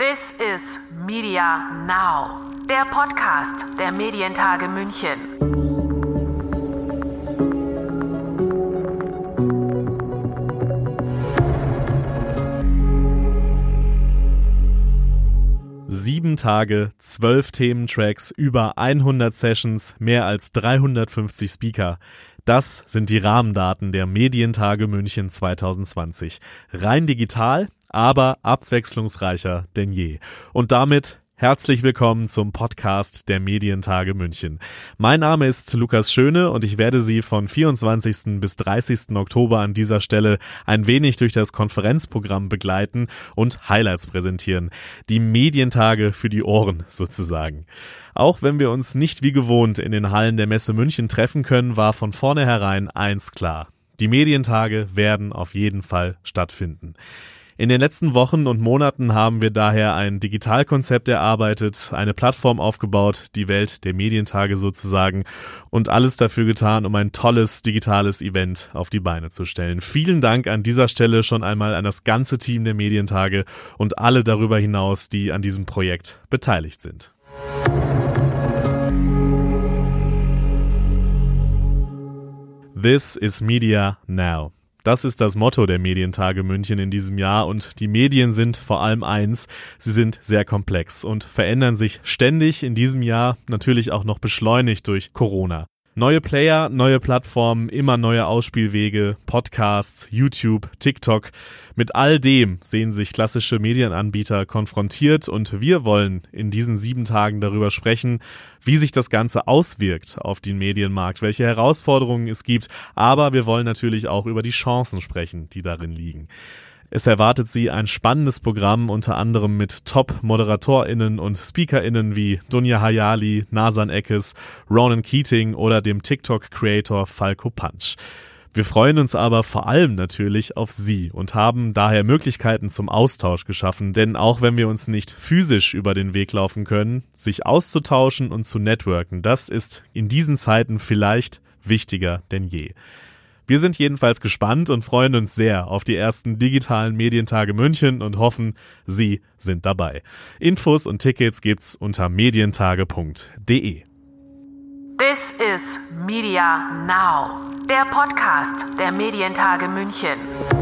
This is Media Now, der Podcast der Medientage München. Sieben Tage, zwölf Thementracks, über 100 Sessions, mehr als 350 Speaker. Das sind die Rahmendaten der Medientage München 2020. Rein digital, aber abwechslungsreicher denn je. Und damit Herzlich willkommen zum Podcast der Medientage München. Mein Name ist Lukas Schöne und ich werde Sie von 24. bis 30. Oktober an dieser Stelle ein wenig durch das Konferenzprogramm begleiten und Highlights präsentieren. Die Medientage für die Ohren sozusagen. Auch wenn wir uns nicht wie gewohnt in den Hallen der Messe München treffen können, war von vornherein eins klar. Die Medientage werden auf jeden Fall stattfinden. In den letzten Wochen und Monaten haben wir daher ein Digitalkonzept erarbeitet, eine Plattform aufgebaut, die Welt der Medientage sozusagen und alles dafür getan, um ein tolles digitales Event auf die Beine zu stellen. Vielen Dank an dieser Stelle schon einmal an das ganze Team der Medientage und alle darüber hinaus, die an diesem Projekt beteiligt sind. This is Media Now. Das ist das Motto der Medientage München in diesem Jahr und die Medien sind vor allem eins, sie sind sehr komplex und verändern sich ständig in diesem Jahr, natürlich auch noch beschleunigt durch Corona. Neue Player, neue Plattformen, immer neue Ausspielwege, Podcasts, YouTube, TikTok. Mit all dem sehen sich klassische Medienanbieter konfrontiert und wir wollen in diesen sieben Tagen darüber sprechen, wie sich das Ganze auswirkt auf den Medienmarkt, welche Herausforderungen es gibt, aber wir wollen natürlich auch über die Chancen sprechen, die darin liegen. Es erwartet Sie ein spannendes Programm, unter anderem mit Top-ModeratorInnen und SpeakerInnen wie Dunja Hayali, Nasan Eckes, Ronan Keating oder dem TikTok-Creator Falco Punch. Wir freuen uns aber vor allem natürlich auf Sie und haben daher Möglichkeiten zum Austausch geschaffen, denn auch wenn wir uns nicht physisch über den Weg laufen können, sich auszutauschen und zu networken, das ist in diesen Zeiten vielleicht wichtiger denn je. Wir sind jedenfalls gespannt und freuen uns sehr auf die ersten digitalen Medientage München und hoffen, Sie sind dabei. Infos und Tickets gibt's unter medientage.de. This is Media Now, der Podcast der Medientage München.